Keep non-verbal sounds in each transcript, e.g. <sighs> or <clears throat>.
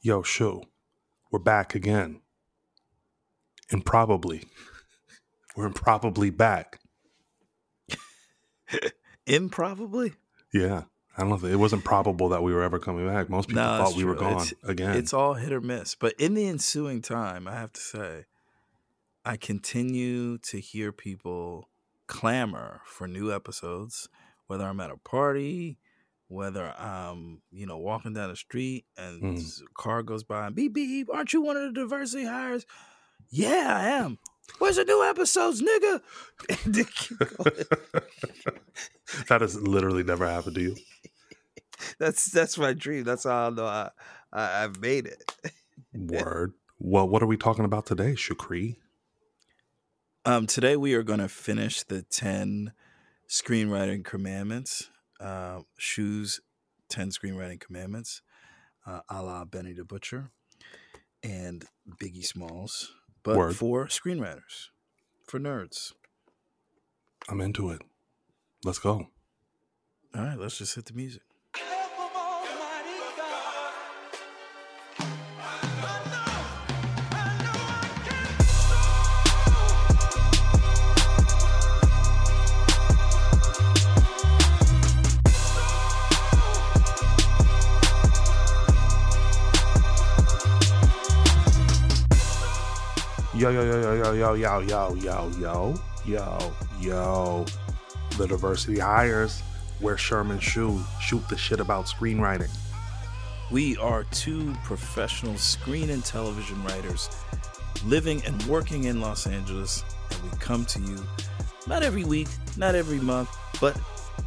Yo, Shu, we're back again. Improbably. We're improbably back. <laughs> Improbably? Yeah. I don't know. It wasn't probable that we were ever coming back. Most people No, thought we were gone It's- again. It's all hit or miss. But in the ensuing time, I have to say, I continue to hear people clamor for new episodes, whether I'm at a party, whether I'm, you know, walking down the street and a car goes by and beep beep, aren't you one of the diversity hires? Yeah, I am. Where's the new episodes, nigga? <laughs> And they keep going. <laughs> that has literally never happened to you. that's that's my dream. That's how I know I, I I've made it. Word. Well, what are we talking about today, Shukri? Um, today we are going to finish the ten screenwriting commandments. Uh, Shu's, ten screenwriting commandments, uh, a la Benny the Butcher and Biggie Smalls, but Word. for screenwriters, for nerds. I'm into it. Let's go. All right, let's just hit the music. Yo, yo, yo, yo, yo, yo, yo, yo, yo, yo, yo. The diversity hires where Sherman Shu shoot the shit about screenwriting. We are two professional screen and television writers living and working in Los Angeles, and we come to you not every week, not every month, but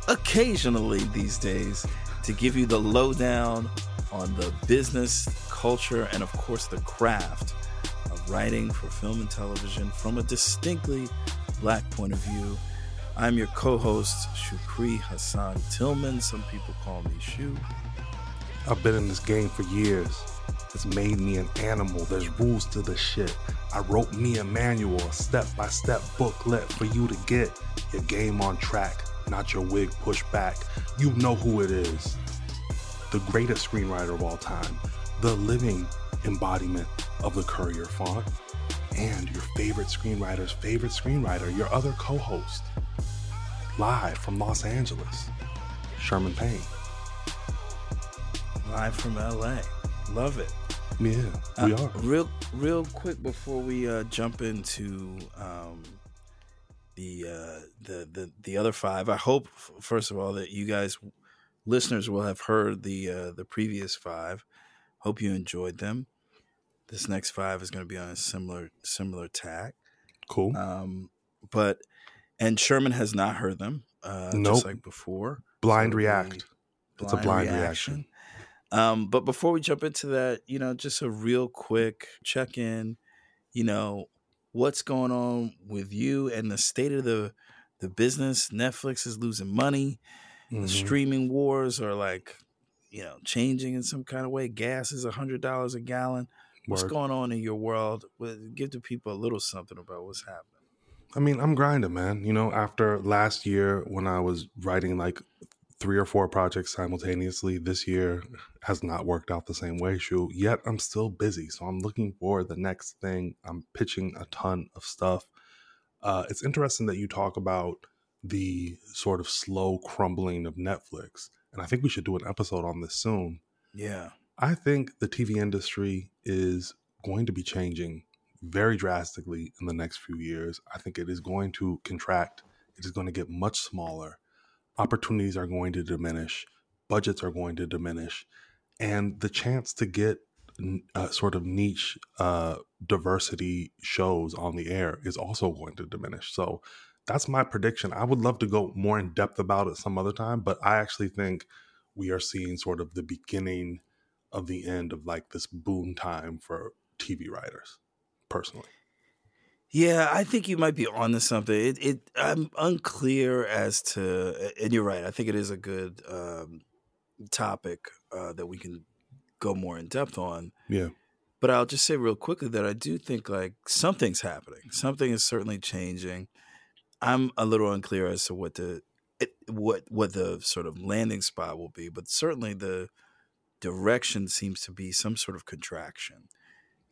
occasionally these days to give you the lowdown on the business, culture, and of course the craft writing for film and television from a distinctly black point of view. I'm your co host, Shukri Hassan Tillman. Some people call me Shu. I've been in this game for years. It's made me an animal. There's rules to the shit. I wrote me a manual, a step by step booklet for you to get your game on track, not your wig pushed back. You know who it is. The greatest screenwriter of all time, the living embodiment of the Courier font, and your favorite screenwriter's favorite screenwriter, your other co host. Live from Los Angeles, Sherman Payne. live from LA. Love it. Yeah, we Uh, are. Real, real quick before we uh, jump into um, the, uh, the the the other five. I hope first of all that you guys, listeners, will have heard the uh, the previous five. Hope you enjoyed them. This next five is going to be on a similar similar tack. Cool. Um, but and Sherman has not heard them. Uh, Nope. Just like before. blind So react. It's a blind reaction. Um, but before we jump into that, you know, just a real quick check in. You know, what's going on with you and the state of the the business? Netflix is losing money. The Mhm. streaming wars are like, you know, changing in some kind of way. Gas is a hundred dollars a gallon. What's Word. going on in your world? Give the people a little something about what's happening. I mean, I'm grinding, man. You know, after last year when I was writing like three or four projects simultaneously, this year has not worked out the same way, Shu. Yet I'm still busy. So I'm looking for the next thing. I'm pitching a ton of stuff. Uh, it's interesting that you talk about the sort of slow crumbling of Netflix. And I think we should do an episode on this soon. Yeah. I think the TV industry is going to be changing very drastically in the next few years. I think it is going to contract, it is going to get much smaller. Opportunities are going to diminish, budgets are going to diminish, and the chance to get uh, sort of niche uh, diversity shows on the air is also going to diminish. So that's my prediction. I would love to go more in depth about it some other time, but I actually think we are seeing sort of the beginning of the end of like this boom time for TV writers, personally. Yeah, I think you might be onto something. It, it I'm unclear as to, and you're right. I think it is a good um, topic uh, that we can go more in depth on. Yeah. But I'll just say real quickly that I do think like something's happening. Something is certainly changing. I'm a little unclear as to what the it, what what the sort of landing spot will be, but certainly the direction seems to be some sort of contraction.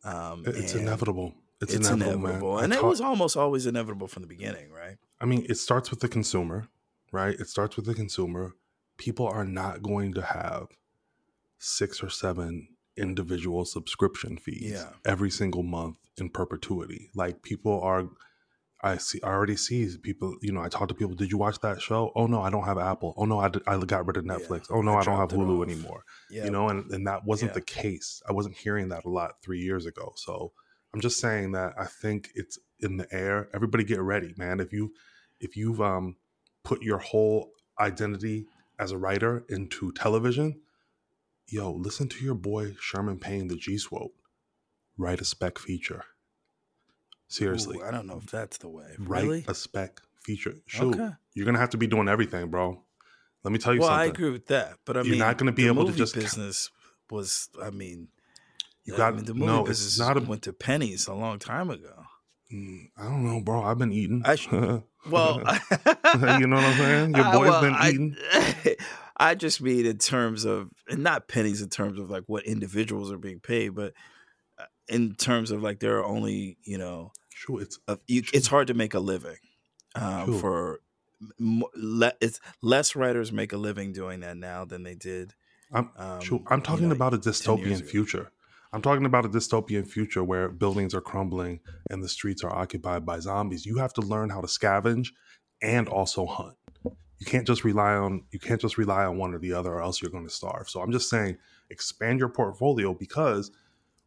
Um, It's inevitable. It's, It's, inevitable, inevitable, and it was almost always inevitable from the beginning, right? I mean, it starts with the consumer, right? It starts with the consumer. People are not going to have six or seven individual subscription fees Yeah. every single month in perpetuity. Like people are I see I already see people, you know, I talk to people, did you watch that show? Oh no, I don't have Apple. Oh no, I I got rid of Yeah, Netflix. oh no, I I, don't have Hulu off. anymore. Yeah, You know, and, and that wasn't Yeah. the case. I wasn't hearing that a lot 3 years ago. So, I'm just saying that I think it's in the air. Everybody get ready, man. If you if you've um put your whole identity as a writer into television, yo, listen to your boy Sherman Payne, the G Swope. Write a spec feature. Seriously. Ooh, I don't know if that's the way. write Really? a spec feature. Shoot. Okay. You're gonna have to be doing everything, bro. Let me tell you something. Well, I agree with that, but I You're mean, not gonna be able to just- business was. I mean, You I got mean, the movie no. business It's not a. went to pennies a long time ago. Mm, I don't know, bro. I've been eating. I sh- <laughs> Well, you know what I'm saying? Your <laughs> I- boy's well, been eating. <laughs> I just mean in terms of, and not pennies in terms of like what individuals are being paid, but uh, in terms of like there are only you know, Sure, it's a, you, it's hard to make a living um, Sure. for. Le, it's less writers make a living doing that now than they did. I'm Um, sure. I'm you talking know, about a dystopian future. I'm talking about a dystopian future where buildings are crumbling and the streets are occupied by zombies. You have to learn how to scavenge and also hunt. You can't just rely on you can't just rely on one or the other or else you're going to starve. So I'm just saying expand your portfolio because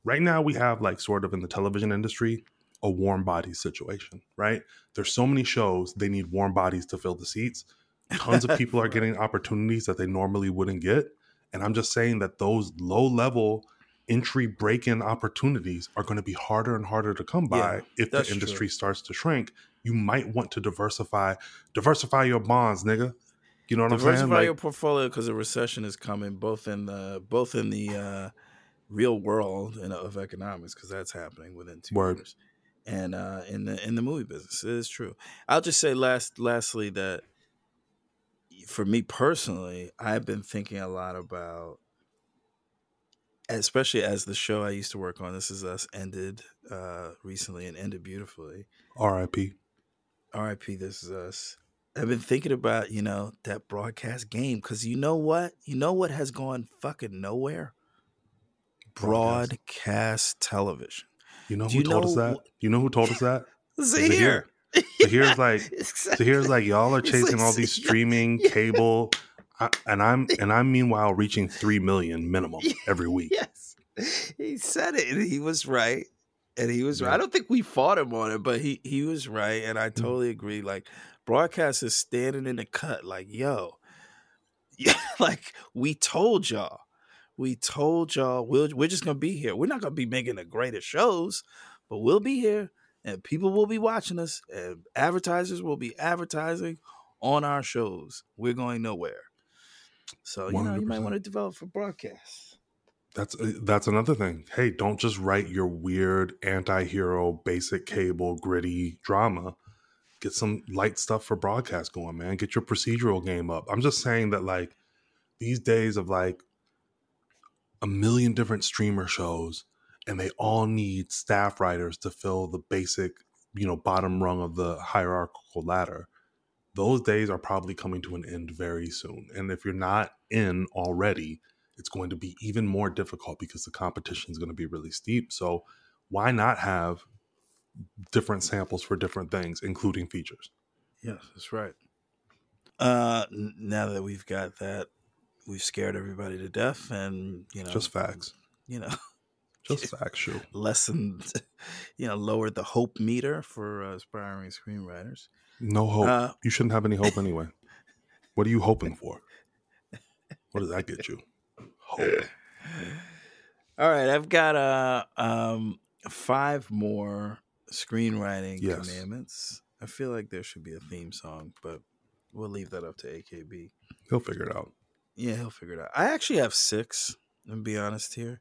right now we have like sort of in the television industry a warm body situation, right? There's so many shows they need warm bodies to fill the seats. Tons of people are <laughs> getting opportunities that they normally wouldn't get. And I'm just saying that those low level entry break in opportunities are going to be harder and harder to come by Yeah, if the industry true. starts to shrink. You might want to diversify, diversify your bonds, nigga. You know what I'm saying? diversify Like, your portfolio because a recession is coming both in the both in the uh, real world and of economics because that's happening within two Word. years and uh, in the in the movie business it is true i'll just say last lastly that for me personally i've been thinking a lot about especially as the show i used to work on this is us ended uh recently and ended beautifully RIP. RIP, this is us. I've been thinking about, you know, that broadcast game because you know what? You know what has gone fucking nowhere? Broadcast. Broadcast television. You know who you told us that? You know who told us that? <laughs> Zahir. <laughs> Zahir's like- Zahir's like y'all are chasing like all these streaming <laughs> Yeah. cable, I, and I'm and I'm meanwhile reaching three million minimum every week. yes. He said it and he was right. And he was right. I don't think we fought him on it, but he he was right. And I Mm-hmm. totally agree. Like broadcast is standing in the cut, like, yo, yeah, like we told y'all. We told y'all we'll, we're just gonna be here. We're not gonna be making the greatest shows, but we'll be here and people will be watching us and advertisers will be advertising on our shows. We're going nowhere. So you know, you might want to develop for broadcast. That's uh, that's another thing. Hey, don't just write your weird anti-hero, basic cable, gritty drama. Get some light stuff for broadcast going, man. Get your procedural game up. I'm just saying that like these days of like a million different streamer shows and they all need staff writers to fill the basic, you know, bottom rung of the hierarchical ladder. Those days are probably coming to an end very soon. And if you're not in already, it's going to be even more difficult because the competition is going to be really steep. So why not have different samples for different things, including features? Yes, that's right. Uh, now that we've got that, we've scared everybody to death, and you know, Just facts. You know, <laughs> Just facts, shoot. lessened, you know, lowered the hope meter for uh, aspiring screenwriters. No hope. Uh, you shouldn't have any hope anyway. <laughs> What are you hoping for? What does that get you? Hope. All right, I've got uh um five more screenwriting Yes. commandments. I feel like there should be a theme song, but we'll leave that up to AKB. He'll figure it out. Yeah, he'll figure it out. I actually have six. I'm be honest here.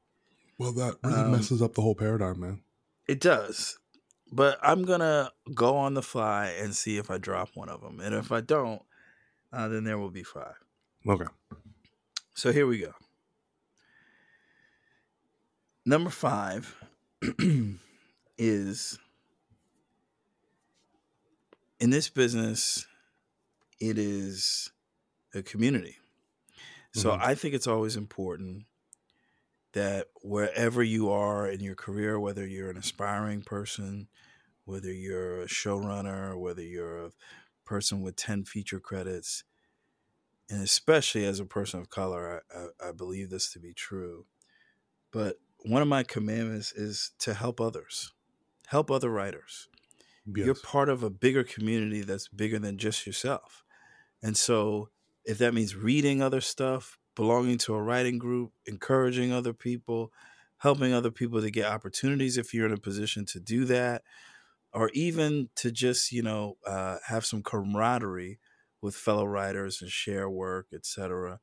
Well, that really Um, messes up the whole paradigm, man. It does. But I'm going to go on the fly and see if I drop one of them. And if I don't, uh, then there will be five. Okay. So here we go. Number five <clears throat> is in this business, it is a community. So Mhm. I think it's always important that wherever you are in your career, whether you're an aspiring person, whether you're a showrunner, whether you're a person with 10 feature credits, and especially as a person of color, I, I, I believe this to be true. But one of my commandments is to help others, help other writers Yes. you're part of a bigger community that's bigger than just yourself. And so, if that means reading other stuff, belonging to a writing group, encouraging other people, helping other people to get opportunities if you're in a position to do that, or even to just, you know, uh, have some camaraderie with fellow writers and share work, etc.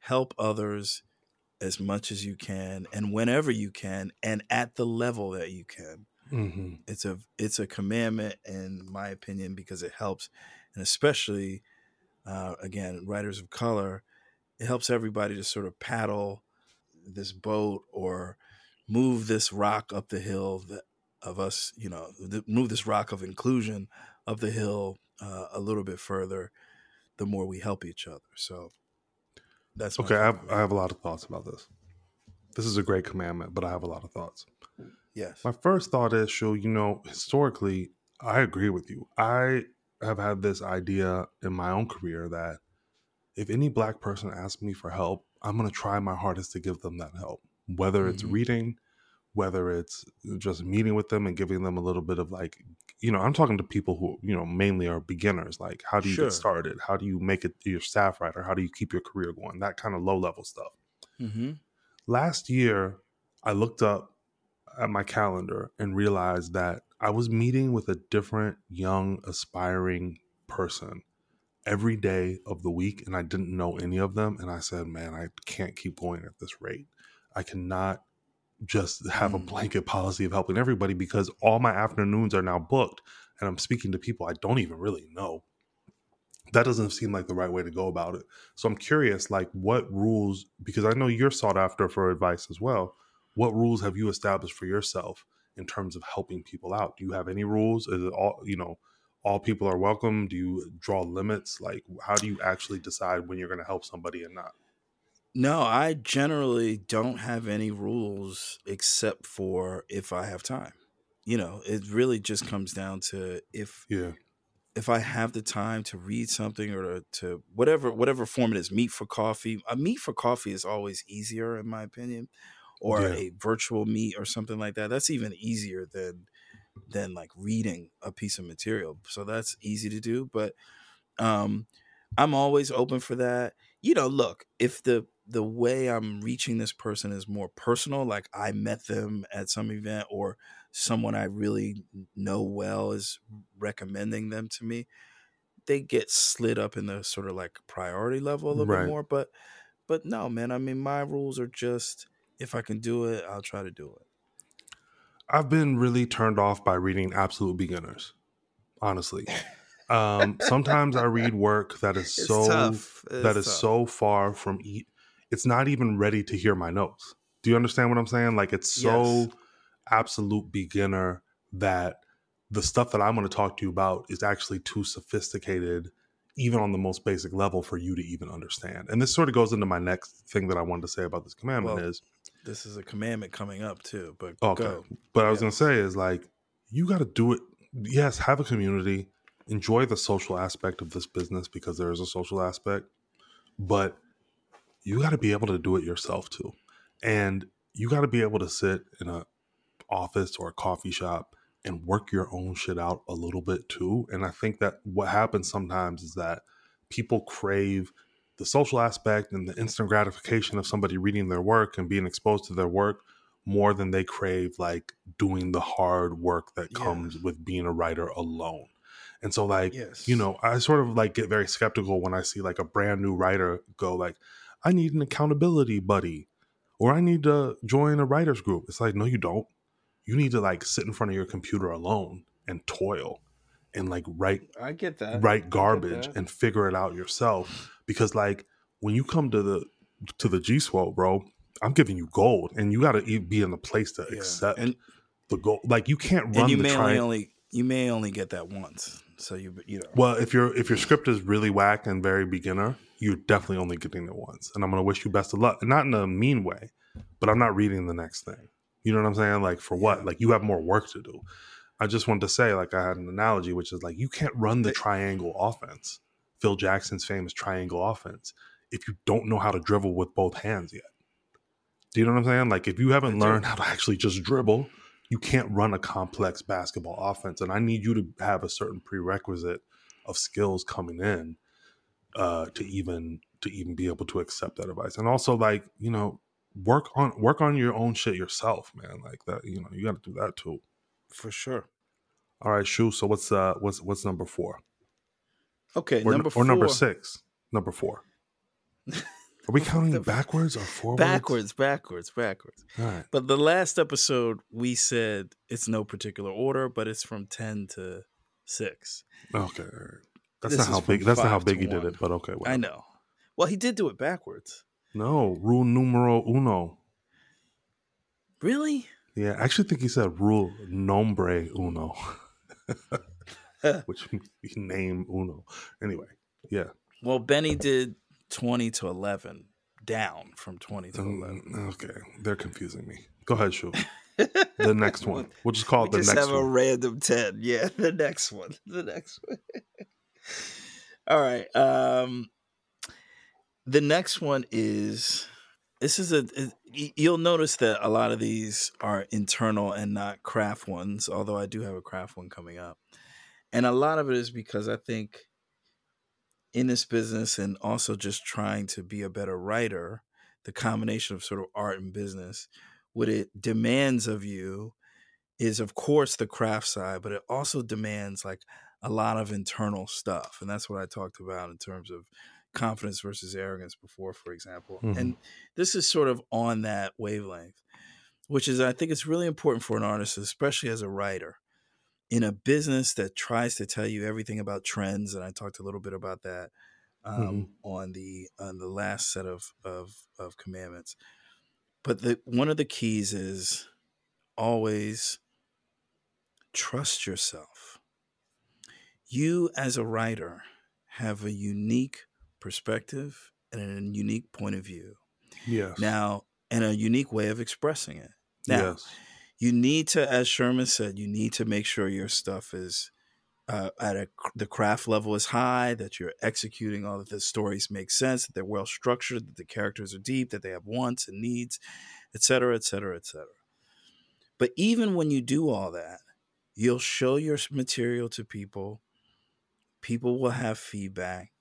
Help others as much as you can and whenever you can and at the level that you can hmm it's a it's a commandment in my opinion because it helps and especially uh, again writers of color it helps everybody to sort of paddle this boat or move this rock up the hill that, of us you know th- move this rock of inclusion up the hill uh, a little bit further the more we help each other so that's Okay, I have, I have a lot of thoughts about this. This is a great commandment, but I have a lot of thoughts. yes My first thought is, Shu, you know, historically, I agree with you. I have had this idea in my own career that if any black person asks me for help, I'm going to try my hardest to give them that help, whether it's Mhm. reading, whether it's just meeting with them and giving them a little bit of like, you know, I'm talking to people who, you know, mainly are beginners. Like, how do you Sure. get started? How do you make it your staff writer? How do you keep your career going? That kind of low level stuff mm-hmm. last year I looked up at my calendar and realized that I was meeting with a different young aspiring person every day of the week and I didn't know any of them and I said, "Man, I can't keep going at this rate. I cannot just have a Mm. blanket policy of helping everybody because all my afternoons are now booked and I'm speaking to people I don't even really know." That doesn't seem like the right way to go about it. So I'm curious, like, what rules? Because I know you're sought after for advice as well. What rules have you established for yourself in terms of helping people out? Do you have any rules? Is it all you know? All people are welcome. Do you draw limits? Like, how do you actually decide when you're going to help somebody and not? No, I generally don't have any rules except for if I have time. You know, it really just comes down to if Yeah, if I have the time to read something or to, to whatever whatever form it is, meet for coffee. Uh, A meet for coffee is always easier in my opinion, or Yeah. a virtual meet or something like that. That's even easier than than like reading a piece of material. So that's easy to do, but um I'm always open for that. You know, look, if the the way I'm reaching this person is more personal, like I met them at some event or someone I really know well is recommending them to me, they get slid up in the sort of like priority level a little Right. bit more. But but no, man, I mean my rules are just if I can do it, I'll try to do it. I've been really turned off by reading absolute beginners. Honestly, um, <laughs> sometimes I read work that is so that is so far from e- it's not even ready to hear my notes. Do you understand what I'm saying? Like it's so Yes. absolute beginner that the stuff that I'm going to talk to you about is actually too sophisticated even on the most basic level for you to even understand. And this sort of goes into my next thing that I wanted to say about this commandment Well, is This is a commandment coming up too, but oh, Okay. go. But I was gonna say is like you got to do it. Yes, have a community, enjoy the social aspect of this business because there is a social aspect, but you got to be able to do it yourself too, and you got to be able to sit in a office or a coffee shop and work your own shit out a little bit too. And I think that what happens sometimes is that people crave the social aspect and the instant gratification of somebody reading their work and being exposed to their work more than they crave like doing the hard work that comes Yes. with being a writer alone. And so like Yes. you know, I sort of like get very skeptical when I see like a brand new writer go like I need an accountability buddy or I need to join a writers group. It's like no you don't. You need to like sit in front of your computer alone and toil and like write I get that. write garbage that. and figure it out yourself because like when you come to the to the G Swole, bro, I'm giving you gold, and you got to be in the place to Yeah. accept and the gold. Like you can't run and you the may only, only you may only get that once. So you you know Well, if your if your script is really whack and very beginner, you're definitely only getting it once. And I'm gonna wish you best of luck. Not in a mean way, but I'm not reading the next thing. You know what I'm saying? Like for what? Like you have more work to do. I just wanted to say, like I had an analogy, which is like you can't run the triangle offense, Phil Jackson's famous triangle offense, if you don't know how to dribble with both hands yet. Do you know what I'm saying? Like if you haven't learned how to actually just dribble, you can't run a complex basketball offense. And I need you to have a certain prerequisite of skills coming in uh, to even to even be able to accept that advice. And also like, you know, work on work on your own shit yourself, man. Like that, you know, you gotta do that too. For sure. All right, Shu. So what's uh what's what's number four? Okay, Or number or number six. Number four. <laughs> Are we counting backwards or forwards? Backwards, backwards, backwards. All right. But the last episode, we said it's no particular order, but it's from ten to six. Okay. That's This not how big. That's not how five big he did it. But okay. I know. Well, he did do it backwards. No, rule numero uno. Really? Yeah, I actually think he said rule nombre uno, <laughs> which means name uno. Anyway, yeah. Well, Benny did twenty to eleven, down from twenty to eleven. Mm, okay, they're confusing me. Go ahead, Shu. <laughs> the next one. We'll just call We it the just next have a random 10. Yeah, <laughs> the next one. The next one. All right. Um the next one is this is a uh, you'll notice that a lot of these are internal and not craft ones, although I do have a craft one coming up. And a lot of it is because I think in this business and also just trying to be a better writer, the combination of sort of art and business, what it demands of you is of course the craft side, but it also demands like a lot of internal stuff. And that's what I talked about in terms of confidence versus arrogance before, for example. Mhm. And this is sort of on that wavelength, which is I think it's really important for an artist, especially as a writer, in a business that tries to tell you everything about trends. And I talked a little bit about that um, on the on the last set of of, of commandments. But the one of the keys is always trust yourself. You, as a writer, have a unique perspective and a unique point of view. Yes. Now, and a unique way of expressing it. Now, yes. you need to, as Sherman said, you need to make sure your stuff is uh, at a the craft level is high, that you're executing all of the stories make sense, that they're well structured, that the characters are deep, that they have wants and needs, et cetera, et cetera, et cetera. But even when you do all that, you'll show your material to people. People will have feedback.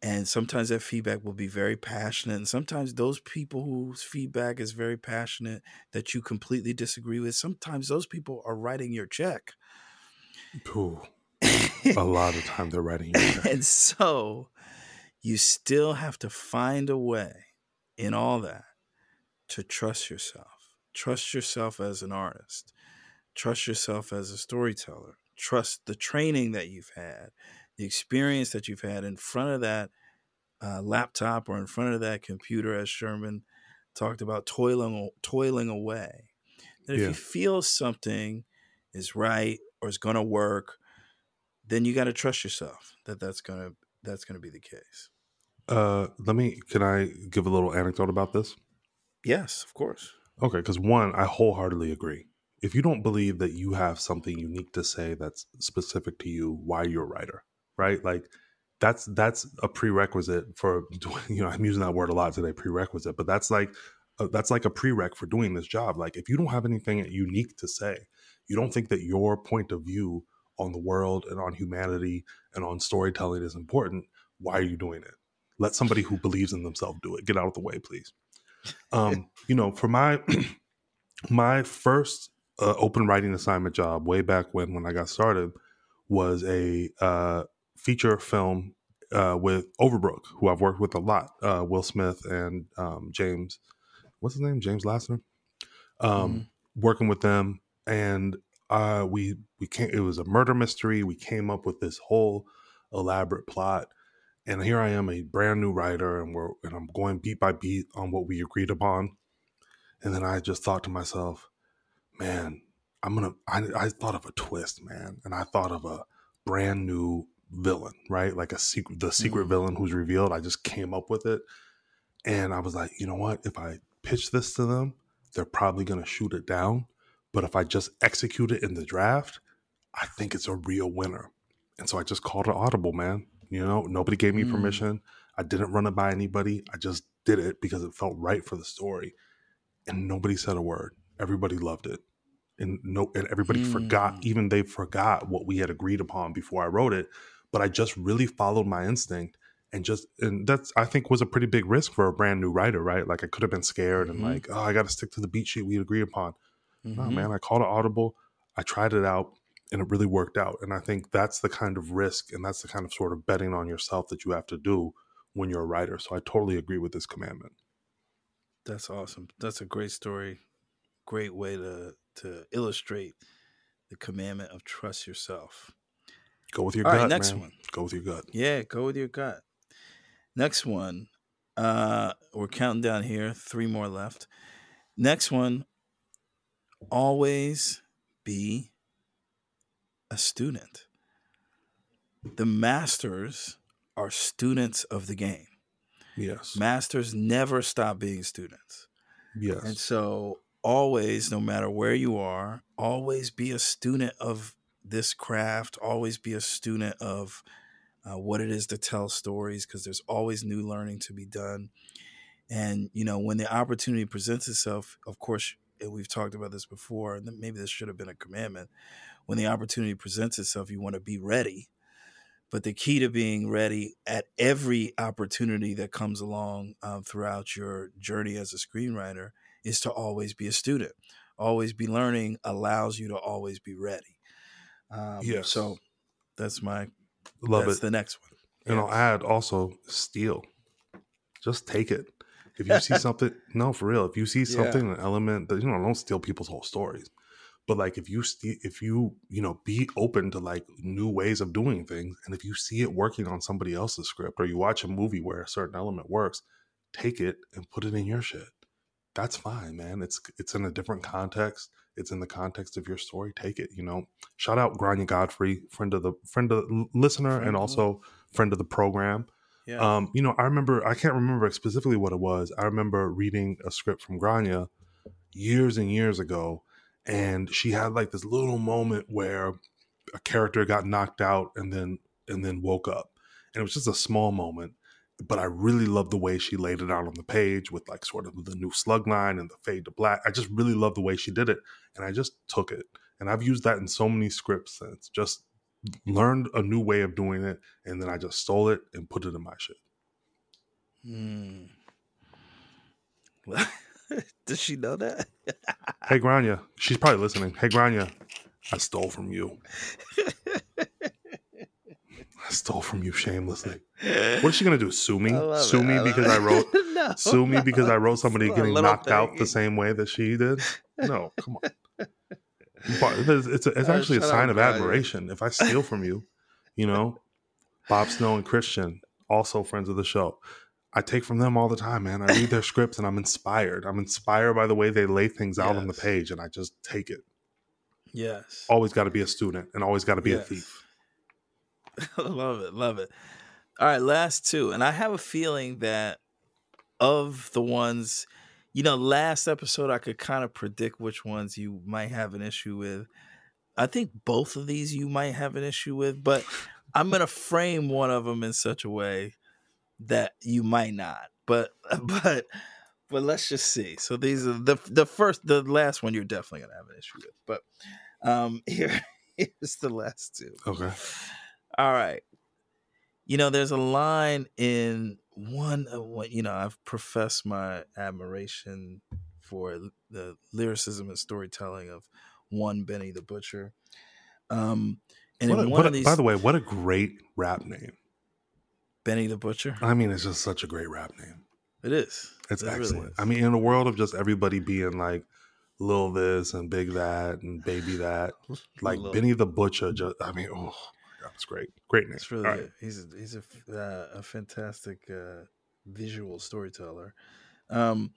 And sometimes that feedback will be very passionate. And sometimes those people whose feedback is very passionate that you completely disagree with, sometimes those people are writing your check. Ooh, a lot of time they're writing you. <laughs> check. and so you still have to find a way in all that to trust yourself. Trust yourself as an artist. Trust yourself as a storyteller. Trust the training that you've had, the experience that you've had in front of that uh, laptop or in front of that computer, as Sherman talked about, toiling toiling away. That if Yeah. you feel something is right or is going to work, then you got to trust yourself that that's going to that's going to be the case. Uh, let me. Can I give a little anecdote about this? Yes, of course. Okay, because one, I wholeheartedly agree. If you don't believe that you have something unique to say that's specific to you, why you're a writer, right? Like that's that's a prerequisite for <laughs> doing. You know, I'm using that word a lot today, prerequisite, but that's like uh, that's like a prereq for doing this job. Like if you don't have anything unique to say, you don't think that your point of view on the world and on humanity and on storytelling is important. Why are you doing it? Let somebody who believes in themselves do it. Get out of the way, please. Um, <laughs> you know, for my <clears throat> my first uh, open writing assignment job way back when when I got started was a uh, feature film uh, with Overbrook, who I've worked with a lot. Uh, Will Smith and um, James, what's his name? James Lassiter. Um, Working with them, and uh, we we came. It was a murder mystery. We came up with this whole elaborate plot. And here I am, a brand new writer, and we're and I'm going beat by beat on what we agreed upon And then I just thought to myself, man, I'm gonna. I, I thought of a twist, man, and I thought of a brand new villain, right? Like a secret, the secret Mm. villain who's revealed. I just came up with it, and I was like, you know what? If I pitch this to them, they're probably gonna shoot it down. But if I just execute it in the draft, I think it's a real winner. And so I just called it audible, man. You know, nobody gave me Mm. permission. I didn't run it by anybody. I just did it because it felt right for the story. And nobody said a word. Everybody loved it. And no and everybody forgot, Mm. even they forgot what we had agreed upon before I wrote it. But I just really followed my instinct and just and that's I think was a pretty big risk for a brand new writer, right? Like I could have been scared and Mhm. like, oh, I gotta stick to the beat sheet we agreed upon. No, Mhm. man, I called it audible. I tried it out and it really worked out. And I think that's the kind of risk and that's the kind of sort of betting on yourself that you have to do when you're a writer. So I totally agree with this commandment. That's awesome. That's a great story. Great way to to illustrate the commandment of trust yourself. Go with your All right, gut. next man. one. Go with your gut. Yeah, go with your gut. Next one. Uh we're counting down here. Three more left. Next one. Always be a student. The masters are students of the game. Yes. Masters never stop being students. yes. And so, always, no matter where you are, always be a student of this craft, always be a student of uh, what it is to tell stories, because there's always new learning to be done. And, you know, when the opportunity presents itself, of course, and we've talked about this before, and maybe this should have been a commandment. When the opportunity presents itself, you want to be ready. But the key to being ready at every opportunity that comes along um, throughout your journey as a screenwriter is to always be a student. Always be learning allows you to always be ready. Um, Yes. So that's my Love that's it. the next one. And I'll add also steal. Just take it. If you see <laughs> something, no, for real. If you see Yeah. something, an element that you know, don't steal people's whole stories. But like, if you steal, if you you know, be open to like new ways of doing things, and if you see it working on somebody else's script, or you watch a movie where a certain element works, take it and put it in your shit. That's fine, man. It's it's in a different context. It's in the context of your story. Take it. You know. Shout out Grania Godfrey, friend of the friend of the listener, Friend and also friend of the program. Yeah. Um, you know, I remember I can't remember specifically what it was. I remember reading a script from Grania years and years ago, and she had like this little moment where a character got knocked out and then and then woke up. And it was just a small moment, but I really love the way she laid it out on the page with like sort of the new slug line and the fade to black. I just really love the way she did it, and I just took it. And I've used that in so many scripts since. Just learned a new way of doing it, and then I just stole it and put it in my shit. Hmm. <laughs> Does she know that? Hey Grania, she's probably listening. Hey Grania, I stole from you. <laughs> I stole from you shamelessly. What is she gonna do? Sue me? <laughs> Sue it, me love because it. I wrote <laughs> No, sue me because I wrote somebody getting knocked out the same way that she did? No, <laughs> come on. But It's, it's, a- it's Uh, actually a sign of admiration. If I steal from you, you know, Bob Snow and Christian, also friends of the show. I take from them all the time, man. I read their scripts and I'm inspired. I'm inspired by the way they lay things out on the page, and I just take it. Yes. Always got to be a student and always got to be a thief. <laughs> love it, love it. All right, last two, and I have a feeling that of the ones, you know, last episode I could kind of predict which ones you might have an issue with. I think both of these you might have an issue with, but I'm gonna frame one of them in such a way that you might not. But <laughs> but but let's just see. So these are the the first, the last one you're definitely gonna have an issue with. But um, <laughs> here here's the last two. Okay. All right. You know, there's a line in one of what you know, I've professed my admiration for the lyricism and storytelling of one Benny the Butcher. Um and What a- in what one a- of these by the way, what a great rap name. Benny the Butcher. I mean, it's just such a great rap name. It is. It's It really excellent. is. I mean, in a world of just everybody being like little this and Big that and Baby that, <laughs> like Benny the Butcher, just I mean, oh it's great. Great name. It's really All right. good. He's a, he's a uh, a fantastic uh, visual storyteller. Um,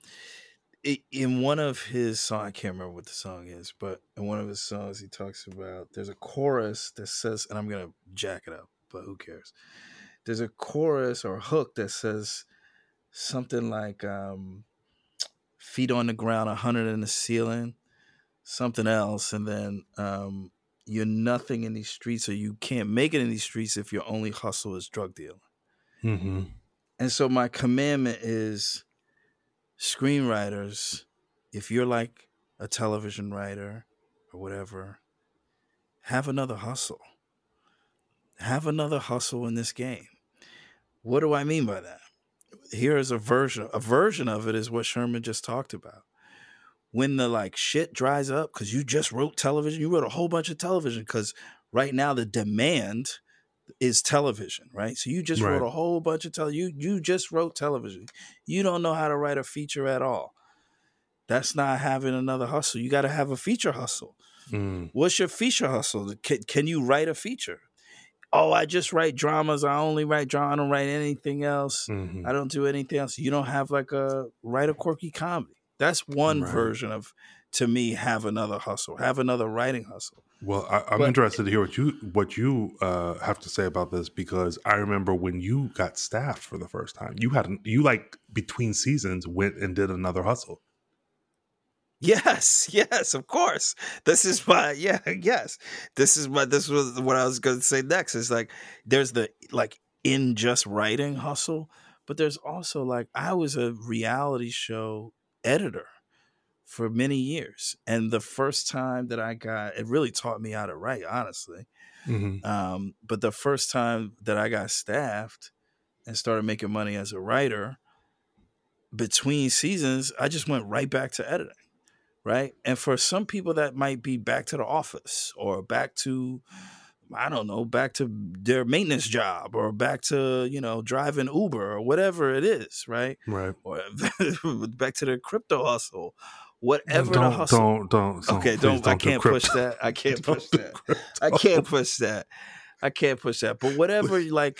in one of his songs, I can't remember what the song is, but in one of his songs, he talks about there's a chorus that says, and I'm gonna jack it up, but who cares? There's a chorus or a hook that says something like um, "feet on the ground, a hundred in the ceiling," something else, and then um, you're nothing in these streets, or you can't make it in these streets if your only hustle is drug dealing. Mm-hmm. And so my commandment is screenwriters, if you're like a television writer or whatever, have another hustle. Have another hustle in this game. What do I mean by that? Here is a version. A version of it is what Sherman just talked about. When the like shit dries up, because you just wrote television, you wrote a whole bunch of television, because right now the demand is television, right? So you just right. wrote a whole bunch of tele. You you just wrote television. You don't know how to write a feature at all. That's not having another hustle. You got to have a feature hustle. Mm. What's your feature hustle? Can, can you write a feature? Oh, I just write dramas. I only write drama. I don't write anything else. Mm-hmm. I don't do anything else. You don't have like a write a quirky comedy. That's one right. version of to me have another hustle. Have another writing hustle. Well, I, am but, interested to hear what you what you uh, have to say about this because I remember when you got staffed for the first time, you had you like between seasons went and did another hustle. Yes, <laughs> yes, of course. This is my yeah, <laughs> yes. This is my this was what I was going to say next. Is like there's the like in just writing hustle, but there's also like I was a reality show editor for many years. And the first time that I got it really taught me how to write, honestly. Mm-hmm. Um, but the first time that I got staffed and started making money as a writer, between seasons, I just went right back to editing. Right. And for some people, that might be back to the office or back to, I don't know, back to their maintenance job or back to, you know, driving Uber or whatever it is. Right. Right. Or <laughs> back to their crypto hustle whatever don't, the hustle. Don't don't. don't okay, don't. I can't push that. I <laughs> can't push that. I can't push that. I can't push that. But whatever, <laughs> like,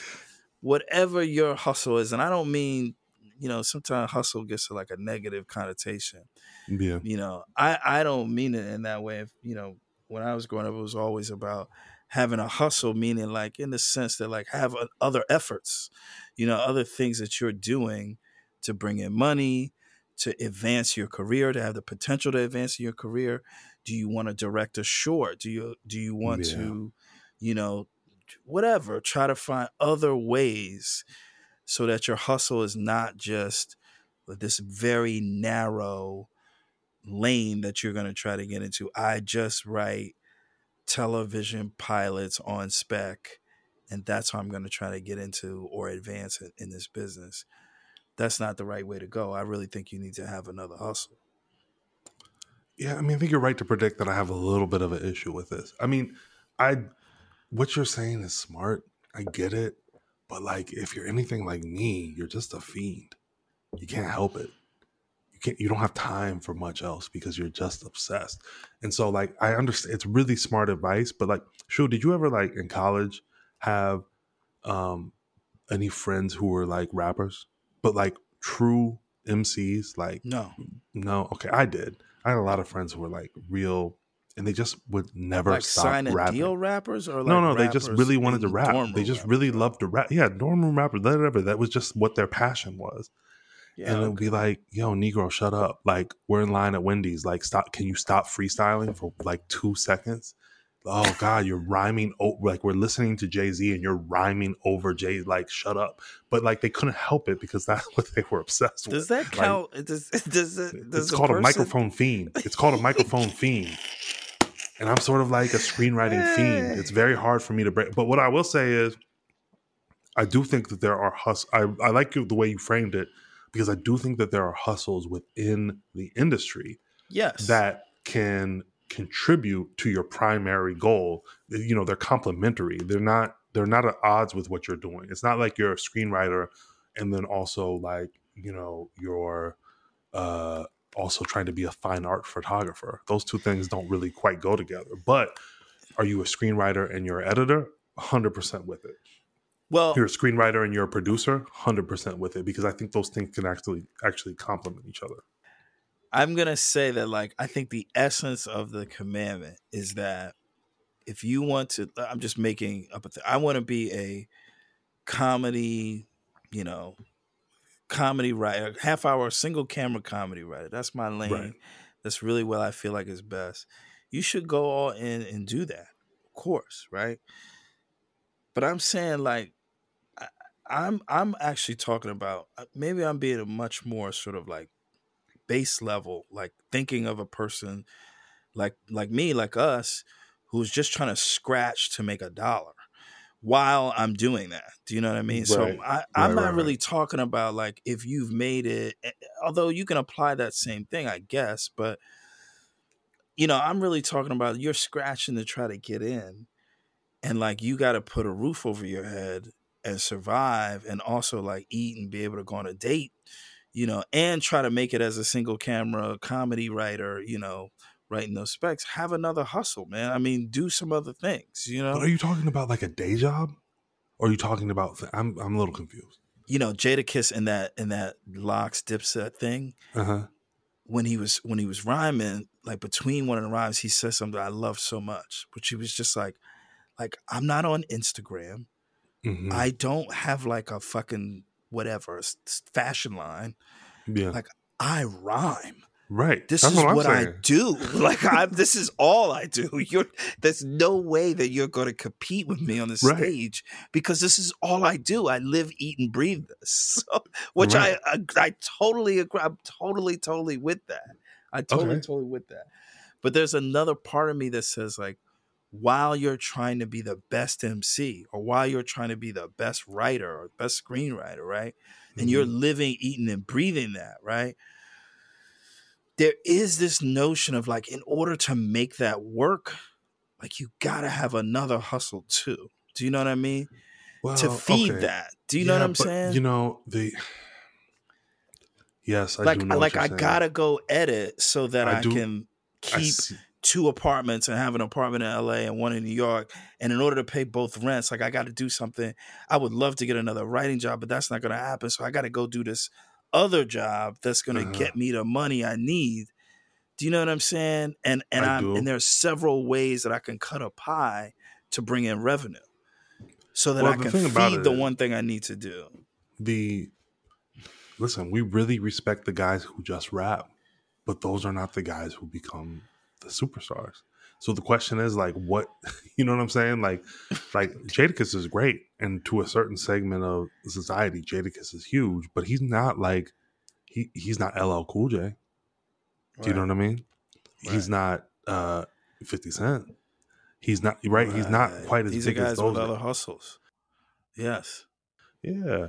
whatever your hustle is, and I don't mean, you know, sometimes hustle gets to like a negative connotation. Yeah. You know, I I don't mean it in that way. If you know, when I was growing up, it was always about having a hustle, meaning like in the sense that like have other efforts, you know, other things that you're doing to bring in money to advance your career, to have the potential to advance your career? Do you want to direct a short? Do you do you want yeah. to, you know, whatever, try to find other ways so that your hustle is not just this very narrow lane that you're going to try to get into. I just write television pilots on spec and that's how I'm going to try to get into or advance in, in this business that's not the right way to go. I really think you need to have another hustle. Yeah, I mean, I think you're right to predict that I have a little bit of an issue with this. I mean, I what you're saying is smart. I get it. But like if you're anything like me, you're just a fiend. You can't help it. You can't you don't have time for much else because you're just obsessed. And so like I understand it's really smart advice, but like, Shu, did you ever like in college have um any friends who were like rappers? but like true MCs, like no, no. Okay, I did. I had a lot of friends who were like real, and they just would never like stop sign rapping. deal rappers or like no, no. They just really wanted to rap. They just really loved to rap. Yeah, dorm room rappers. Whatever. That was just what their passion was. Yeah, and it would be like, "Yo, Negro, shut up! Like we're in line at Wendy's. Like, stop! Can you stop freestyling for like two seconds?" oh god you're rhyming oh, like we're listening to jay-z and you're rhyming over jay like shut up but like they couldn't help it because <laughs> that's what they were obsessed does with does that count like, does, does it does it's called person... a microphone fiend it's called a microphone fiend and i'm sort of like a screenwriting fiend it's <sighs> very hard for me to break but what i will say is i do think that there are hustles I, I like the way you framed it because i do think that there are hustles within the industry yes. that can contribute to your primary goal. You know they're complementary. They're not they're not at odds with what you're doing. It's not like you're a screenwriter and then also like you know you're uh also trying to be a fine art photographer. Those two things don't really quite go together. But are you a screenwriter and you're an editor? 100% with it well you're a screenwriter and you're a producer 100% with it because i think those things can actually actually complement each other I'm gonna say that like I think the essence of the commandment is that if you want to, uh, I'm just making up a thing. I want to be a comedy, you know, comedy writer, half hour single camera comedy writer. That's my lane. Right. That's really what I feel like is best. You should go all in and do that, of course, right? But I'm saying like I'm I'm actually talking about uh, maybe I'm being a much more sort of like base level, like thinking of a person like like me, like us, who's just trying to scratch to make a dollar while I'm doing that. Do you know what I mean? Right. So I, am right, not right, really talking about like if you've made it, eh, although you can apply that same thing, I guess, but you know, I'm really talking about you're scratching to try to get in and like you got to put a roof over your head and survive and also like eat and be able to go on a date, you know, and try to make it as a single camera comedy writer, you know, writing those specs, have another hustle, man. I mean, do some other things, you know. But are you talking about like a day job, or are you talking about? I'm I'm a little confused. You know, Jadakiss in that in that LOX Dipset thing. Uh-huh. When he was when he was rhyming, like between one of the rhymes, he said something I love so much, which he was just like, like I'm not on Instagram. Mm-hmm. I don't have like a fucking whatever fashion line. Yeah. Like I rhyme. Right. This That's is what, what I do. <laughs> Like I this is all I do. <laughs> You're there's no way that you're going to compete with me on the right. stage because this is all I do. I live, eat and breathe this. <laughs> So, which right. I, I, I totally agree. I'm totally totally with that. I totally okay. totally with that. But there's another part of me that says like while you're trying to be the best MC or while you're trying to be the best writer or best screenwriter, right? And mm-hmm. you're living, eating and breathing that, right? there is this notion of like in order to make that work like you gotta have another hustle too do you know what i mean well, to feed okay. that do you yeah, know what i'm saying you know the <sighs> yes I like like i saying. gotta go edit so that i, I can keep two apartments and have an apartment in LA and one in New York. And in order to pay both rents, like I got to do something. I would love to get another writing job, but that's not going to happen. So I got to go do this other job that's going to uh-huh. get me the money I need. Do you know what I'm saying? And and I am and there's several ways that I can cut a pie to bring in revenue, so that well, I can feed the one thing I need to do. The listen, we really respect the guys who just rap, but those are not the guys who become the superstars. So the question is like, what <laughs> you know what I'm saying? Like, <laughs> like Jadakiss is great, and to a certain segment of society, Jadakiss is huge, but he's not like he he's not LL Cool J. Right. Do you know what I mean? Right. He's not uh 50 Cent. He's not right. right. He's not quite as These big guys as those with other hustles. Yes. Yeah.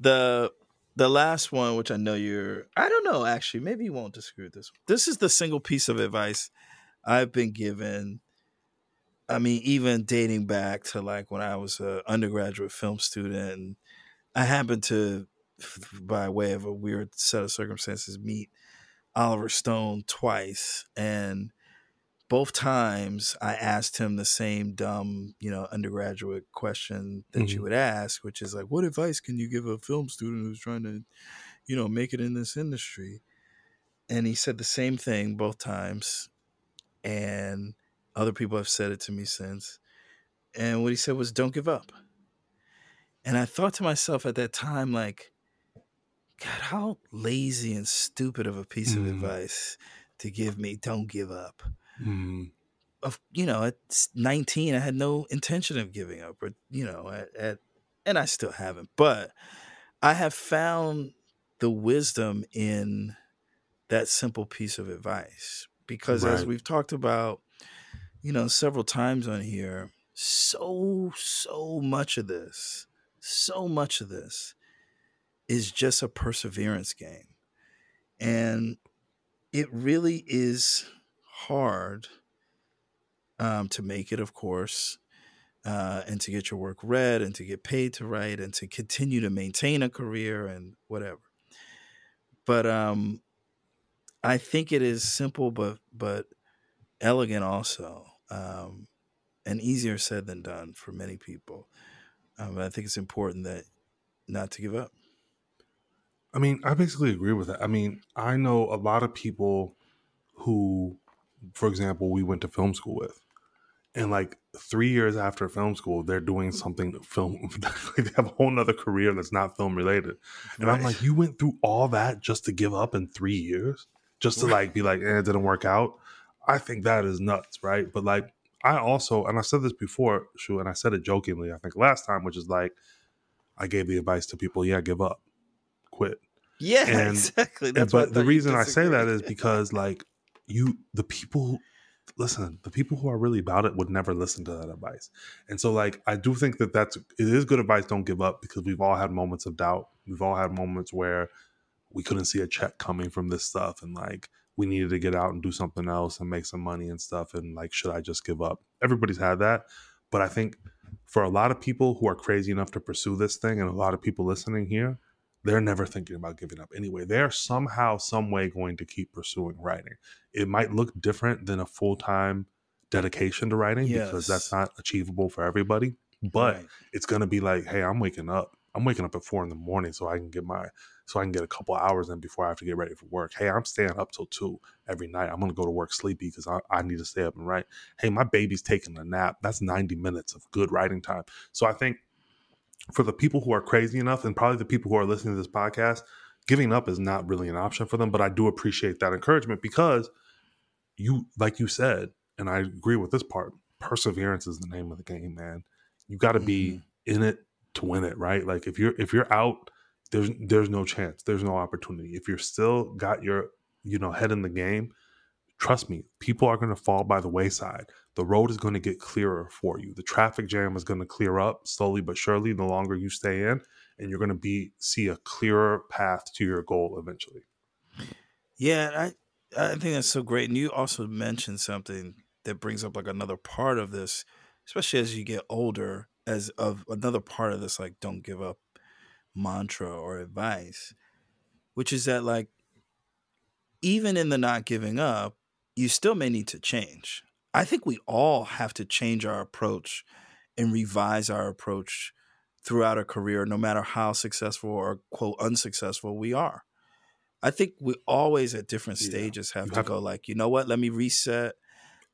The the last one, which I know you're, I don't know actually, maybe you won't disagree with this. This is the single piece of advice I've been given. I mean, even dating back to like when I was an undergraduate film student, I happened to, by way of a weird set of circumstances, meet Oliver Stone twice. And both times I asked him the same dumb, you know, undergraduate question that mm-hmm. you would ask, which is like, what advice can you give a film student who's trying to, you know, make it in this industry? And he said the same thing both times and other people have said it to me since. And what he said was, "Don't give up." And I thought to myself at that time, like, God, how lazy and stupid of a piece mm. of advice to give me. Don't give up. Mm. Of you know, at 19, I had no intention of giving up, or you know, at, at and I still haven't. But I have found the wisdom in that simple piece of advice because right. as we've talked about, you know, several times on here, so so much of this, so much of this is just a perseverance game. And it really is hard um, to make it, of course, uh, and to get your work read and to get paid to write and to continue to maintain a career and whatever. But um, I think it is simple, but but elegant also, um, and easier said than done for many people. Um, I think it's important that not to give up. I mean, I basically agree with that. I mean, I know a lot of people who, for example, we went to film school with. And like three years after film school, they're doing something film. <laughs> they have a whole nother career that's not film related. And right. I'm like, you went through all that just to give up in three years, just to like be like, eh, it didn't work out. I think that is nuts, right? But like, I also, and I said this before, Shu, and I said it jokingly, I think last time, which is like, I gave the advice to people, yeah, give up, quit. Yeah, <laughs> and, exactly. That's and, but the reason I say that is because like you, the people, listen, the people who are really about it would never listen to that advice. And so like, I do think that that's, it is good advice. Don't give up because we've all had moments of doubt. We've all had moments where we couldn't see a check coming from this stuff. And like, we needed to get out and do something else and make some money and stuff. And like, should I just give up? Everybody's had that. But I think for a lot of people who are crazy enough to pursue this thing, and a lot of people listening here, they're never thinking about giving up anyway. They're somehow, some way going to keep pursuing writing. It might look different than a full time dedication to writing yes. because that's not achievable for everybody. But right. it's going to be like, hey, I'm waking up. I'm waking up at four in the morning so I can get my so I can get a couple hours in before I have to get ready for work. Hey, I'm staying up till two every night. I'm gonna go to work sleepy because I, I need to stay up and write. Hey, my baby's taking a nap. That's 90 minutes of good writing time. So I think for the people who are crazy enough, and probably the people who are listening to this podcast, giving up is not really an option for them. But I do appreciate that encouragement because you, like you said, and I agree with this part. Perseverance is the name of the game, man. You got to mm-hmm. be in it to win it, right? Like if you're if you're out, there's there's no chance. There's no opportunity. If you're still got your you know head in the game, trust me, people are going to fall by the wayside. The road is going to get clearer for you. The traffic jam is going to clear up slowly but surely the longer you stay in, and you're going to be see a clearer path to your goal eventually. Yeah, I I think that's so great. And you also mentioned something that brings up like another part of this, especially as you get older, as of another part of this, like don't give up mantra or advice, which is that like even in the not giving up, you still may need to change. I think we all have to change our approach and revise our approach throughout a career, no matter how successful or quote unsuccessful we are. I think we always at different stages yeah. have to have go like, you know what, let me reset,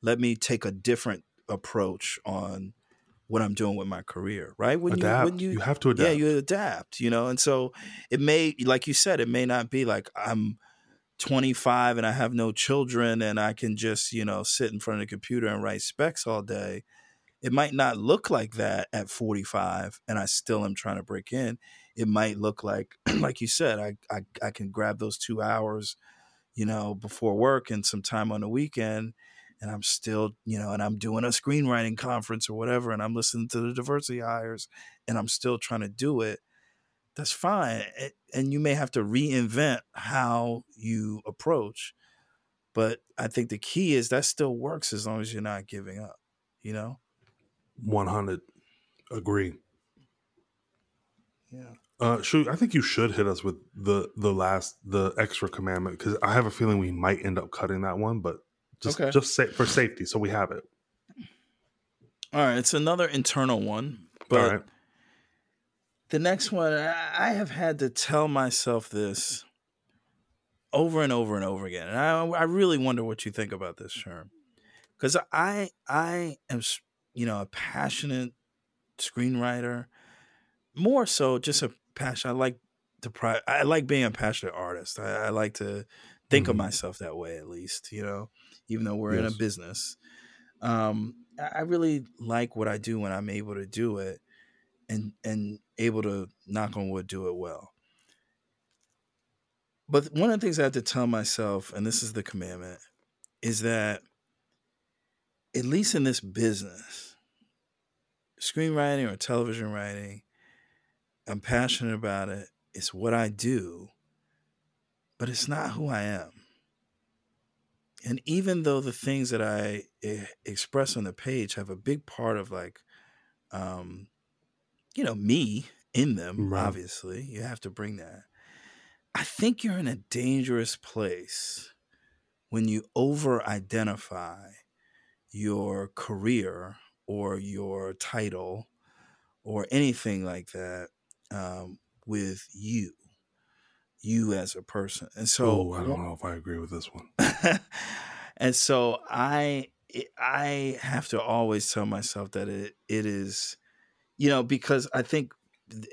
let me take a different approach on what I'm doing with my career, right? When adapt. you when you, you have to adapt. Yeah, you adapt, you know. And so it may like you said, it may not be like I'm 25 and I have no children and I can just, you know, sit in front of the computer and write specs all day. It might not look like that at 45 and I still am trying to break in. It might look like <clears throat> like you said, I I, I can grab those 2 hours, you know, before work and some time on the weekend and I'm still, you know, and I'm doing a screenwriting conference or whatever, and I'm listening to the diversity hires, and I'm still trying to do it. That's fine, and you may have to reinvent how you approach, but I think the key is that still works as long as you're not giving up. You know, one hundred, agree. Yeah. Uh, Shu, I think you should hit us with the the last the extra commandment because I have a feeling we might end up cutting that one, but just okay. just say, for safety, so we have it. All right, it's another internal one, but the next one I have had to tell myself this over and over and over again, and I I really wonder what you think about this, Sherm, because I I am you know a passionate screenwriter, more so just a passion. I like to pri- I like being a passionate artist. I, I like to think mm-hmm. of myself that way at least, you know even though we're yes. in a business. Um, I really like what I do when I'm able to do it and and able to knock on wood do it well. But one of the things I have to tell myself, and this is the commandment, is that at least in this business, screenwriting or television writing, I'm passionate about it. It's what I do, but it's not who I am and even though the things that I eh, express on the page have a big part of like, um, you know, me in them, right. obviously, you have to bring that. I think you're in a dangerous place when you over identify your career or your title or anything like that um, with you. you as a person. And so oh, I don't know if I agree with this one. <laughs> and so I I have to always tell myself that it it is, you know, because I think,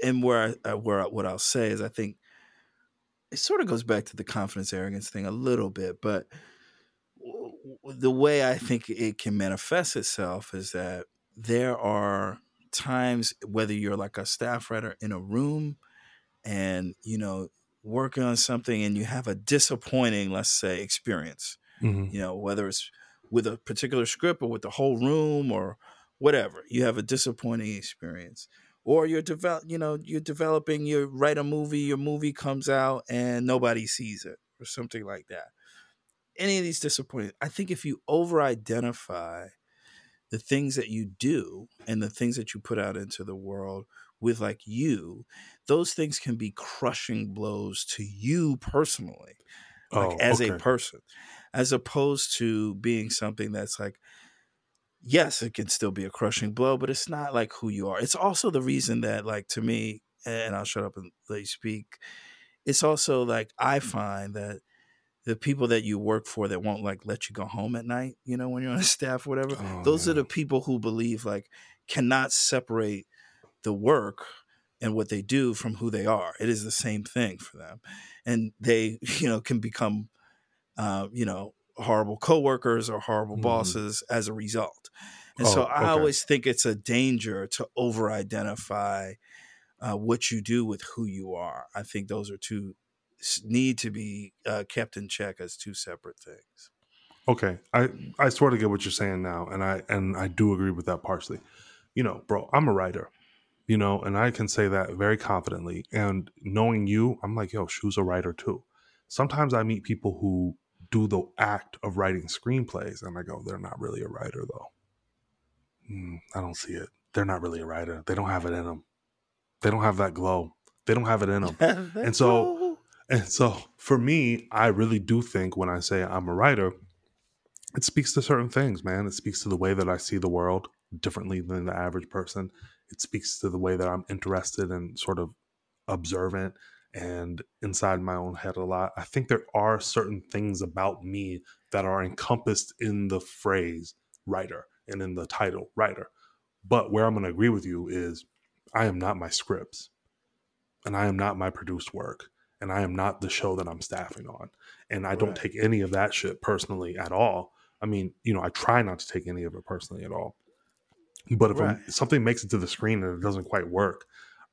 and where I, where what I'll say is I think it sort of goes back to the confidence arrogance thing a little bit, but the way I think it can manifest itself is that there are times whether you're like a staff writer in a room and you know working on something and you have a disappointing let's say experience mm-hmm. you know whether it's with a particular script or with the whole room or whatever you have a disappointing experience or you're develop you know you're developing you write a movie your movie comes out and nobody sees it or something like that any of these disappointments i think if you over identify the things that you do and the things that you put out into the world with like you those things can be crushing blows to you personally like oh, as okay. a person as opposed to being something that's like yes it can still be a crushing blow but it's not like who you are. It's also the reason that like to me and i'll shut up and let you speak it's also like i find that the people that you work for that won't like let you go home at night you know when you're on a <laughs> staff or whatever oh, those are the people who believe like cannot separate the work and what they do from who they are. It is the same thing for them and they <laughs> you know can become uh, you know, horrible coworkers or horrible mm-hmm. bosses as a result. And oh, so I okay. always think it's a danger to over identify uh, what you do with who you are. I think those are two need to be uh, kept in check as two separate things. Okay, I I sort of get what you're saying now, and I and I do agree with that partially. You know, bro, I'm a writer, you know, and I can say that very confidently. And knowing you, I'm like, yo, Shu's a writer too. Sometimes I meet people who do the act of writing screenplays. And I go, they're not really a writer, though. Mm, I don't see it. They're not really a writer. They don't have it in them. They don't have that glow. They don't have it in them. <laughs> and so, and so for me, I really do think when I say I'm a writer, it speaks to certain things, man. It speaks to the way that I see the world differently than the average person. It speaks to the way that I'm interested and sort of observant and inside my own head a lot. I think there are certain things about me that are encompassed in the phrase writer and in the title writer. But where I'm going to agree with you is I am not my scripts and I am not my produced work and I am not the show that I'm staffing on. And I right. don't take any of that shit personally at all. I mean, you know, I try not to take any of it personally at all. But if right. something makes it to the screen and it doesn't quite work,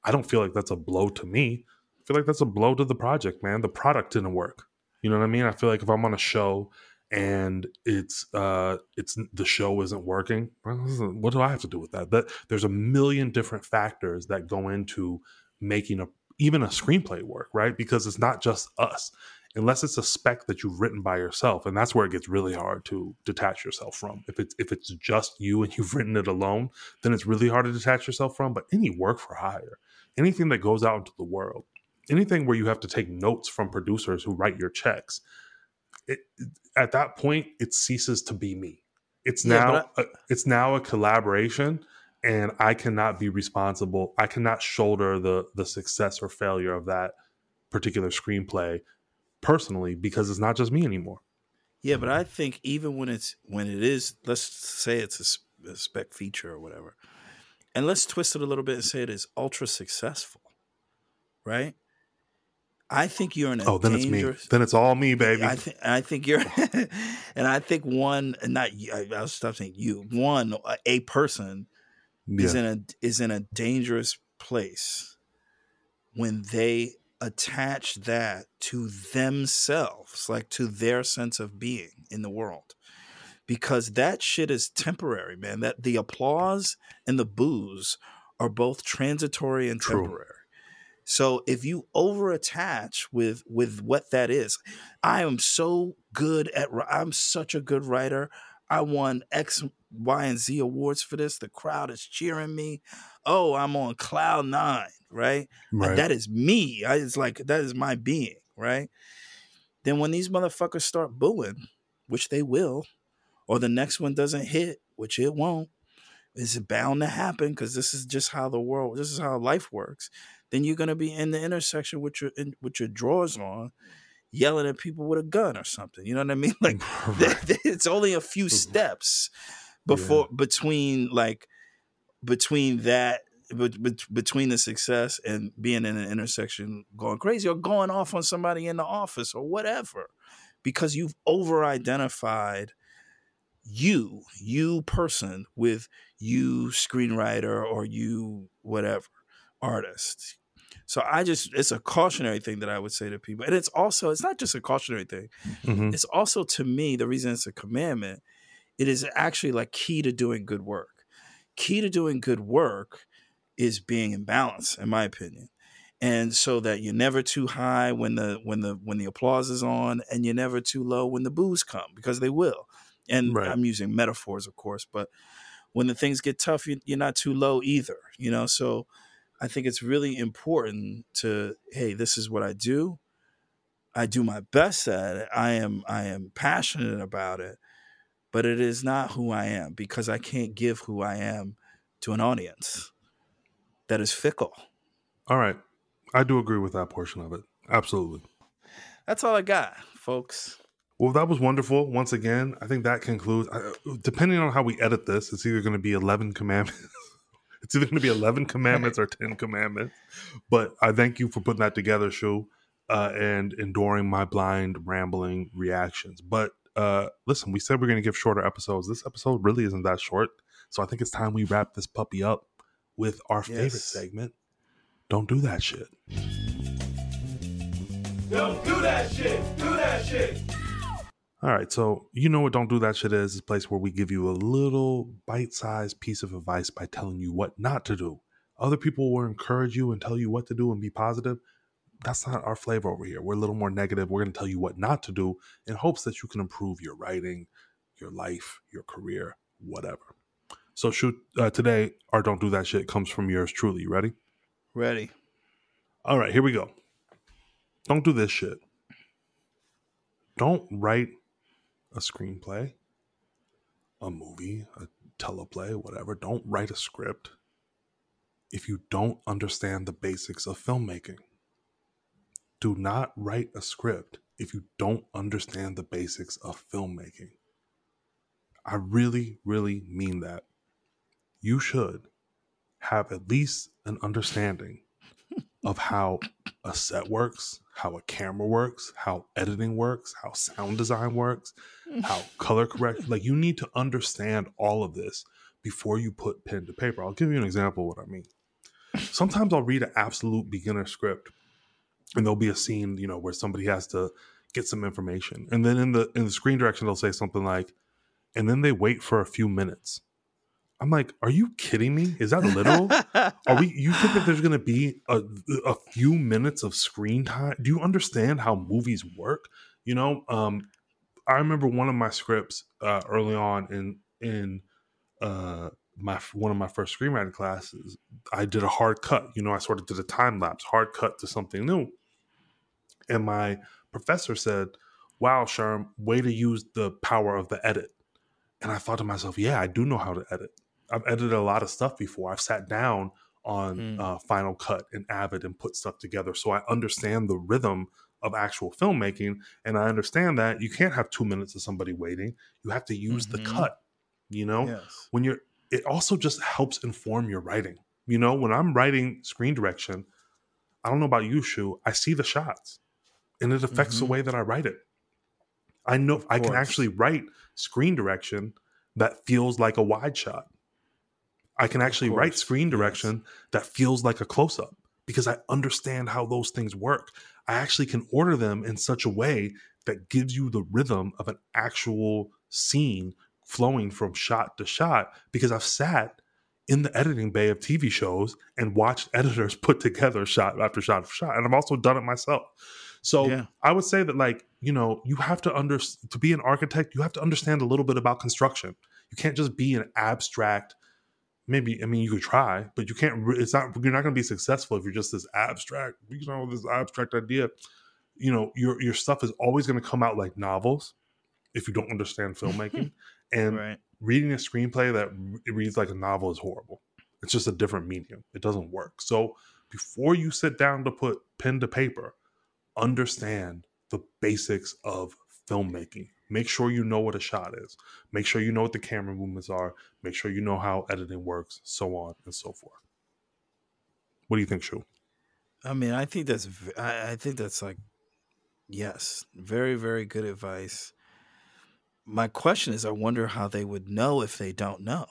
I don't feel like that's a blow to me feel like that's a blow to the project, man. The product didn't work. You know what I mean? I feel like if I'm on a show and it's uh it's the show isn't working, what do I have to do with that? That there's a million different factors that go into making a even a screenplay work, right? Because it's not just us. Unless it's a spec that you've written by yourself, and that's where it gets really hard to detach yourself from. If it's if it's just you and <laughs> you've written it alone, then it's really hard to detach yourself from. But any work for hire, anything that goes out into the world, anything where you have to take notes from producers who write your checks, it, at that point it ceases to be me. It's yeah, now I, a, it's now a collaboration, and I cannot be responsible. I cannot shoulder the the success or failure of that particular screenplay personally because it's not just me anymore. Yeah, but I think even when it's when it is, let's say it's a, a spec feature or whatever, and let's twist it a little bit and say it is ultra successful, right? I think you're in a oh, then it's me. Then it's all me, baby. I think I think you're, <laughs> and I think one, not I, I'll stop saying you. One, uh, a person yeah. is in a is in a dangerous place when they attach that to themselves, like to their sense of being in the world, because that shit is temporary, man. That the applause and the booze are both transitory and True. temporary. So if you over attach with with what that is, I am so good at I'm such a good writer. I won X, Y, and Z awards for this. The crowd is cheering me. Oh, I'm on cloud nine, right? right. That is me. I, it's like that is my being, right? Then when these motherfuckers start booing, which they will, or the next one doesn't hit, which it won't, is it bound to happen because this is just how the world, this is how life works then you're gonna be in the intersection with your in, with your drawers on, yelling at people with a gun or something. You know what I mean? <laughs> Like <laughs> Right. it's only a few mm-hmm. steps before between like between that bet- bet- between the success and being in an intersection going crazy or going off on somebody in the office or whatever because you've over identified you you person with you screenwriter or you whatever artist so i just it's a cautionary thing that i would say to people and it's also it's not just a cautionary thing. Mhm. it's also to me the reason it's a commandment it is actually like key to doing good work. Key to doing good work is being in balance in my opinion. And so that you're never too high when the when the when the applause is on and you're never too low when the boos come because they will. And Right. i'm using metaphors of course but when the things get tough you're not too low either you know? So i think it's really important to hey this is what i do i do my best at it i am i am passionate about it but it is not who i am because i can't give who i am to an audience that is fickle All right. I do agree with that portion of it. Absolutely. that's all i got folks Well, that was wonderful. Once again, I think that concludes. Uh, depending on how we edit this, it's either going to be eleven commandments. <laughs> it's either going to be eleven <laughs> commandments or ten commandments. But I thank you for putting that together, Shu, uh, and enduring my blind rambling reactions. But uh, listen, we said we're going to give shorter episodes. This episode really isn't that short, so I think it's time we wrap this puppy up with our favorite segment. Don't do that shit. Don't do that shit. Do that shit. All right, so you know what Don't Do That Shit is? It's a place where we give you a little bite sized piece of advice by telling you what not to do. Other people will encourage you and tell you what to do and be positive. That's not our flavor over here. We're a little more negative. We're going to tell you what not to do in hopes that you can improve your writing, your life, your career, whatever. So, Shu, uh, today, our Don't Do That Shit comes from yours truly. You ready? ready All right, here we go. Don't do this shit. Don't write a screenplay, a movie, a teleplay, whatever. Don't write a script if you don't understand the basics of filmmaking. Do not write a script if you don't understand the basics of filmmaking. I really, really mean that. You should have at least an understanding of how a set works, how a camera works, how editing works, how sound design works, mm. how color correction. Like you need to understand all of this before you put pen to paper. I'll give you an example of what I mean. Sometimes I'll read an absolute beginner script and there'll be a scene, you know, where somebody has to get some information. And then in the in the screen direction they'll say something like, and then they wait for a few minutes. I'm like, are you kidding me? Is that literal? Are we? You think that there's going to be a, a few minutes of screen time? Do you understand how movies work? You know, um, I remember one of my scripts uh, early on in in uh, my one of my first screenwriting classes. I did a hard cut. You know, I sort of did a time lapse, hard cut to something new. And my professor said, "Wow, Sherm, way to use the power of the edit." And I thought to myself, "Yeah, I do know how to edit." I've edited a lot of stuff before. I've sat down on Mm. uh, Final Cut and Avid and put stuff together, so I understand the rhythm of actual filmmaking, and I understand that you can't have two minutes of somebody waiting. You have to use the Mhm. cut. You know, yes when you're, it also just helps inform your writing. You know, when I'm writing screen direction, I don't know about you, Shu. I see the shots, and it affects the Mhm. way that I write it. I know I can actually write screen direction that feels like a wide shot. I can actually write screen yes. direction that feels like a close up because I understand how those things work. I actually can order them in such a way that gives you the rhythm of an actual scene flowing from shot to shot because I've sat in the editing bay of TV shows and watched editors <laughs> put together shot after shot after shot. And I've also done it myself. So Yeah. I would say that like, you know, you have to under to be an architect, you have to understand a little bit about construction. You can't just be an abstract maybe I mean you could try, but you can't it's not you're not going to be successful if you're just this abstract, you know, this abstract idea. You know, your your stuff is always going to come out like novels if you don't understand <laughs> filmmaking. and right reading a screenplay that re- reads like a novel is horrible. It's just a different medium. It doesn't work. So before you sit down to put pen to paper, understand the basics of filmmaking. Make sure you know what a shot is. Make sure you know what the camera movements are. Make sure you know how editing works, so on and so forth. What do you think, Shu? I mean, I think that's I, I think that's like yes, very very good advice. My question is, I wonder how they would know if they don't know.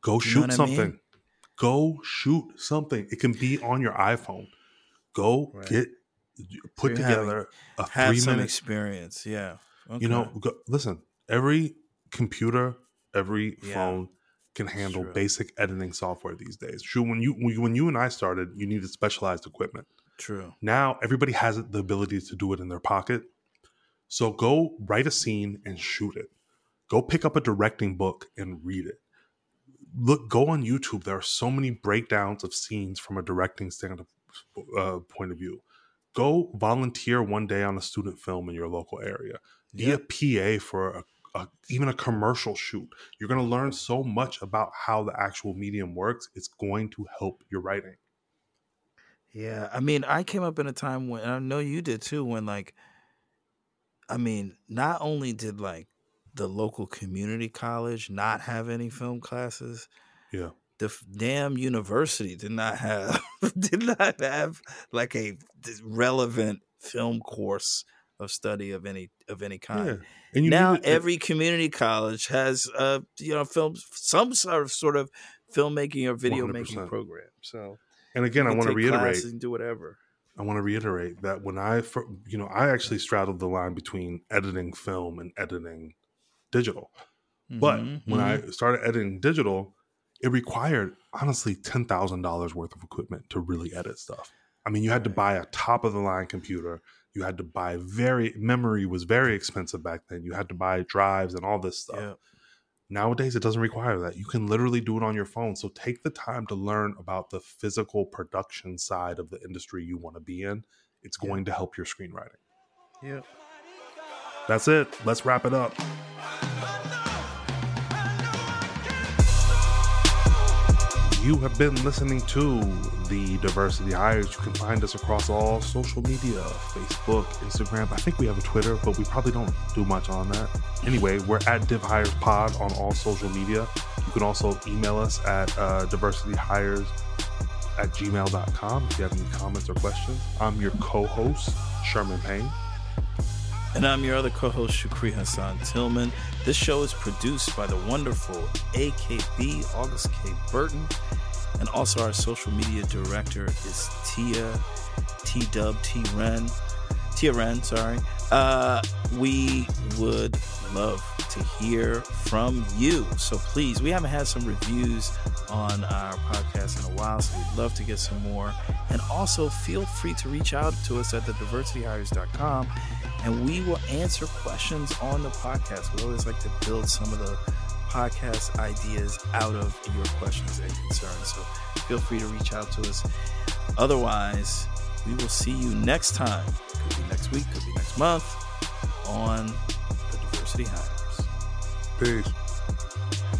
Go You know shoot I something. mean? Go shoot something. It can be on your iPhone. Go Right. get put you're having- together a Have three some minute experience, yeah. You know go, listen every computer every Yeah. phone can handle basic editing software these days. Sure when you when you- and i started you needed specialized equipment. True. now everybody has the ability to do it in their pocket. So go write a scene and shoot it. Go pick up a directing book and read it. Look go on youtube. There are so many breakdowns of scenes from a directing stand uh, point of view. Go volunteer one day on a student film in your local area be Yeah. a pa for a, a, even a commercial shoot you're going to learn so much about how the actual medium works it's going to help your writing Yeah, I mean, I came up in a time when I know you did too. When like, I mean, not only did like the local community college not have any film classes, yeah the f- damn university did not have <laughs> did not have like a relevant film course of study of any of any kind. yeah and you now to- every community college has uh you know film some sort of sort of filmmaking or video making 100%. program. So and again i want to reiterate and do whatever. I want to reiterate that when I, you know, I actually straddled the line between editing film and editing digital. But Mhm, when mhm. I started editing digital, it required honestly ten thousand dollars worth of equipment to really edit stuff. I mean, you had to buy a top of the line computer. You had to buy very memory was very expensive back then. You had to buy drives and all this stuff. yeah. Nowadays, it doesn't require that. You can literally do it on your phone. So take the time to learn about the physical production side of the industry you want to be in. It's Yeah. going to help your screenwriting. Yeah. That's it. Let's wrap it up. You have been listening to the Diversity Hires. You can find us across all social media Facebook, Instagram. I think we have a Twitter, but we probably don't do much on that. Anyway, we're at Div Hires Pod on all social media. You can also email us at uh, diversityhires at gmail.com if you have any comments or questions. I'm your co host, Sherman Payne. And I'm your other co-host, Shukri Hassan Tillman. This show is produced by the wonderful AKB August K. Burton. And also our social media director is Tia T Dub T Ren. Tia Ren, sorry. Uh, we would love to hear from you. So please, we haven't had some reviews on our podcast in a while, so we'd love to get some more. And also feel free to reach out to us at the diversityhires.com and we will answer questions on the podcast. We always like to build some of the podcast ideas out of your questions and concerns. So feel free to reach out to us. Otherwise, we will see you next time. Could be next week, could be next month on the Diversity Hires. Peace.